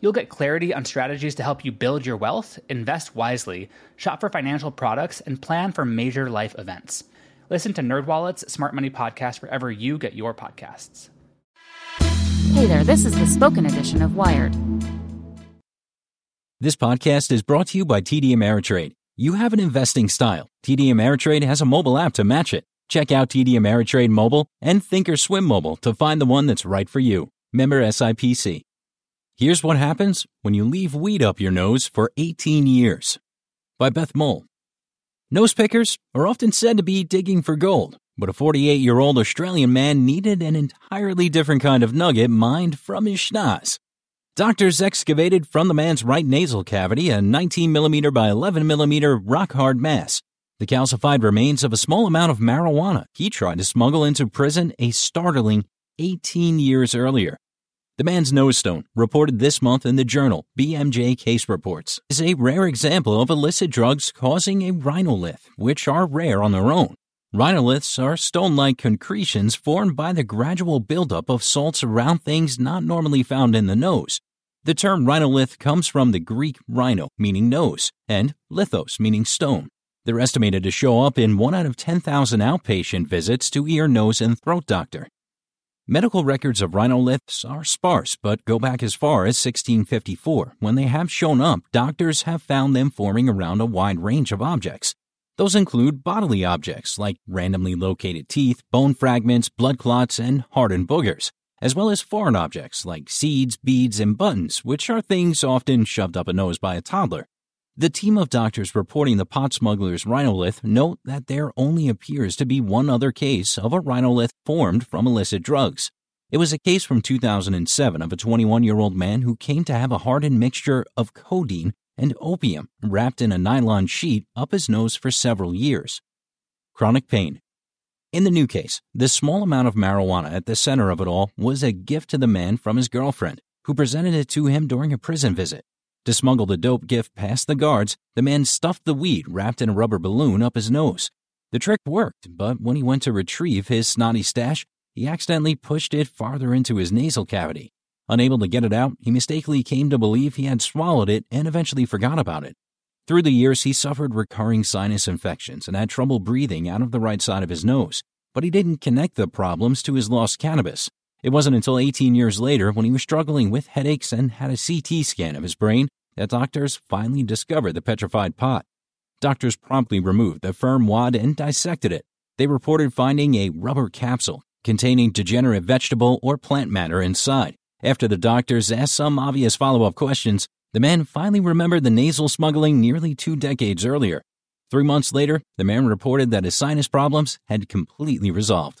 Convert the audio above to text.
You'll get clarity on strategies to help you build your wealth, invest wisely, shop for financial products, and plan for major life events. Listen to NerdWallet's Smart Money Podcast wherever you get your podcasts. Hey there, this is the spoken edition of Wired. This podcast is brought to you by TD Ameritrade. You have an investing style. TD Ameritrade has a mobile app to match it. Check out TD Ameritrade Mobile and Thinkorswim Mobile to find the one that's right for you. Member SIPC. Here's what happens when you leave weed up your nose for 18 years. By Beth Mole. Nose pickers are often said to be digging for gold, but a 48 year old Australian man needed an entirely different kind of nugget mined from his schnoz. Doctors excavated from the man's right nasal cavity a 19 millimeter by 11 millimeter rock hard mass, the calcified remains of a small amount of marijuana he tried to smuggle into prison a startling 18 years earlier. The man's nose stone, reported this month in the journal BMJ Case Reports, is a rare example of illicit drugs causing a rhinolith, which are rare on their own. Rhinoliths are stone like concretions formed by the gradual buildup of salts around things not normally found in the nose. The term rhinolith comes from the Greek rhino, meaning nose, and lithos, meaning stone. They're estimated to show up in 1 out of 10,000 outpatient visits to ear, nose, and throat doctor. Medical records of rhinoliths are sparse, but go back as far as 1654. When they have shown up, doctors have found them forming around a wide range of objects. Those include bodily objects like randomly located teeth, bone fragments, blood clots, and hardened boogers, as well as foreign objects like seeds, beads, and buttons, which are things often shoved up a nose by a toddler. The team of doctors reporting the pot smuggler's rhinolith note that there only appears to be one other case of a rhinolith formed from illicit drugs. It was a case from 2007 of a 21 year old man who came to have a hardened mixture of codeine and opium wrapped in a nylon sheet up his nose for several years. Chronic pain. In the new case, the small amount of marijuana at the center of it all was a gift to the man from his girlfriend, who presented it to him during a prison visit. To smuggle the dope gift past the guards, the man stuffed the weed wrapped in a rubber balloon up his nose. The trick worked, but when he went to retrieve his snotty stash, he accidentally pushed it farther into his nasal cavity. Unable to get it out, he mistakenly came to believe he had swallowed it and eventually forgot about it. Through the years, he suffered recurring sinus infections and had trouble breathing out of the right side of his nose, but he didn't connect the problems to his lost cannabis. It wasn't until 18 years later, when he was struggling with headaches and had a CT scan of his brain, that doctors finally discovered the petrified pot. Doctors promptly removed the firm wad and dissected it. They reported finding a rubber capsule containing degenerate vegetable or plant matter inside. After the doctors asked some obvious follow up questions, the man finally remembered the nasal smuggling nearly two decades earlier. Three months later, the man reported that his sinus problems had completely resolved.